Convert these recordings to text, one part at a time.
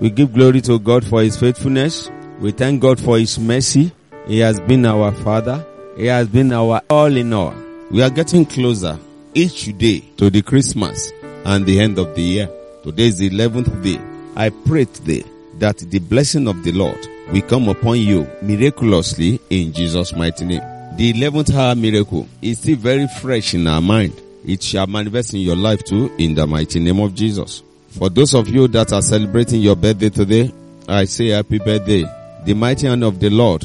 We give glory to God for His faithfulness. We thank God for His mercy. He has been our Father. He has been our all in all. We are getting closer each day to the Christmas and the end of the year. Today is the 11th day. I pray today that the blessing of the Lord will come upon you miraculously in Jesus' mighty name. The 11th hour miracle is still very fresh in our mind. It shall manifest in your life too in the mighty name of Jesus. For those of you that are celebrating your birthday today, I say happy birthday. The mighty hand of the Lord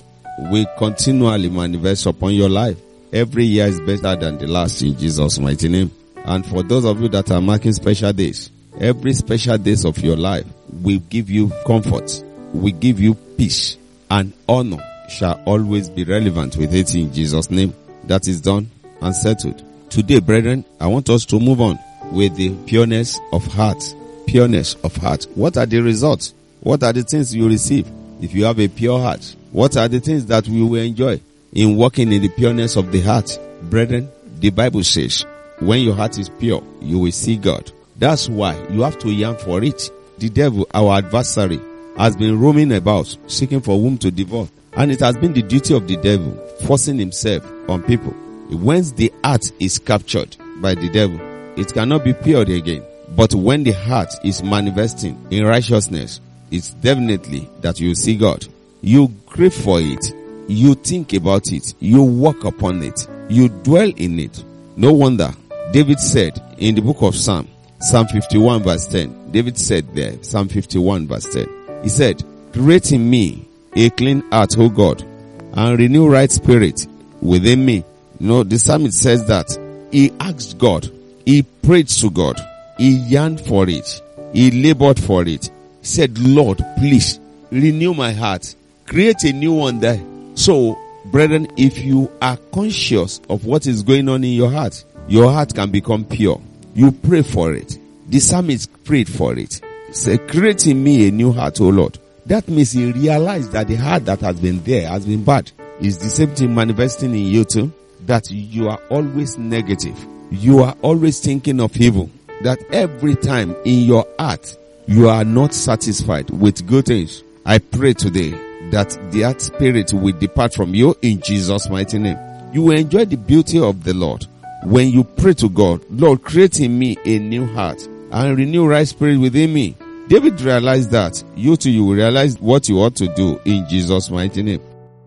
will continually manifest upon your life. Every year is better than the last in Jesus' mighty name. And for those of you that are marking special days, every special days of your life will give you comfort, will give you peace, and honor shall always be relevant with it in Jesus' name. That is done and settled. Today, brethren, I want us to move on with the pureness of heart. Pureness of heart. What are the results? What are the things you receive if you have a pure heart? What are the things that we will enjoy in walking in the pureness of the heart? Brethren, the Bible says, when your heart is pure, you will see God. That's why you have to yearn for it. The devil, our adversary, has been roaming about, seeking for whom to devour. And it has been the duty of the devil, forcing himself on people. Once the heart is captured by the devil, it cannot be pure again. But when the heart is manifesting in righteousness, it's definitely that you see God. You crave for it. You think about it. You walk upon it. You dwell in it. No wonder David said in the book of Psalm, Psalm 51 verse 10, David said there, Psalm 51 verse 10, he said, create in me a clean heart, O God, and renew right spirit within me. You know, the psalmist says that he asked God, he prayed to God, he yearned for it, he labored for it. He said, Lord, please renew my heart, create a new one there. So, brethren, if you are conscious of what is going on in your heart, your heart can become pure. You pray for it. The psalmist prayed for it. Say, create in me a new heart, O Lord. That means he realized that the heart that has been there has been bad. Is the same thing manifesting in you too? That you are always negative. You are always thinking of evil. That every time in your heart, you are not satisfied with good things. I pray today that that spirit will depart from you in Jesus' mighty name. You will enjoy the beauty of the Lord when you pray to God, Lord, create in me a new heart and renew right spirit within me. David realized that you too you will realize what you ought to do in Jesus' mighty name.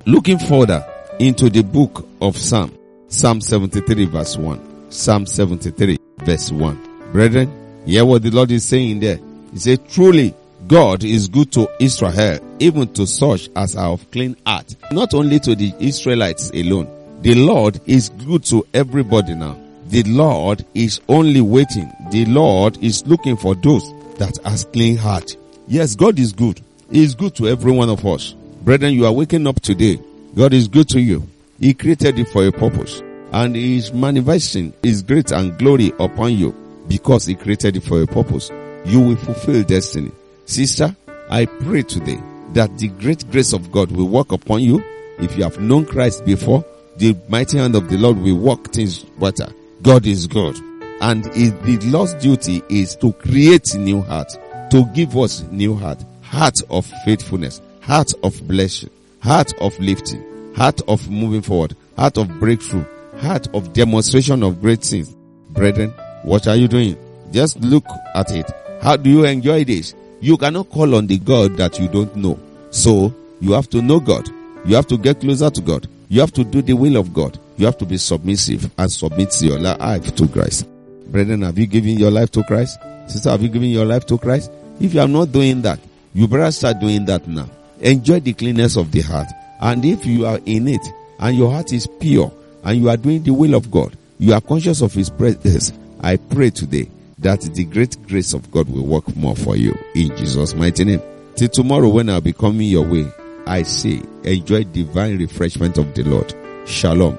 Looking further into the book of Psalm, Psalm 73 verse 1. Psalm 73 verse 1. Brethren, hear what the Lord is saying there. He said, truly God is good to Israel, even to such as are of clean heart. Not only to the Israelites alone. The Lord is good to everybody now. The Lord is only waiting. The Lord is looking for those that has clean heart. Yes, God is good. He is good to every one of us. Brethren, you are waking up today. God is good to you. He created you for a purpose and He is manifesting His grace and glory upon you because He created it for a purpose. You will fulfill destiny. Sister, I pray today that the great grace of God will work upon you. If you have known Christ before, the mighty hand of the Lord will work things better. God is good. And the Lord's duty is to create new heart, to give us new heart, heart of faithfulness, heart of blessing, heart of lifting, heart of moving forward, heart of breakthrough, heart of demonstration of great things. Brethren, what are you doing? Just look at it. How do you enjoy this? You cannot call on the God that you don't know. So, you have to know God. You have to get closer to God. You have to do the will of God. You have to be submissive and submit your life to Christ. Brethren, have you given your life to Christ? Sister, have you given your life to Christ? If you are not doing that, you better start doing that now. Enjoy the cleanness of the heart. And if you are in it and your heart is pure and you are doing the will of God, you are conscious of His presence, I pray today that the great grace of God will work more for you in Jesus' mighty name. Till tomorrow when I'll be coming your way, I say enjoy divine refreshment of the Lord. Shalom.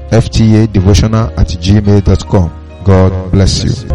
ftadevotional at gmail.com. God bless you.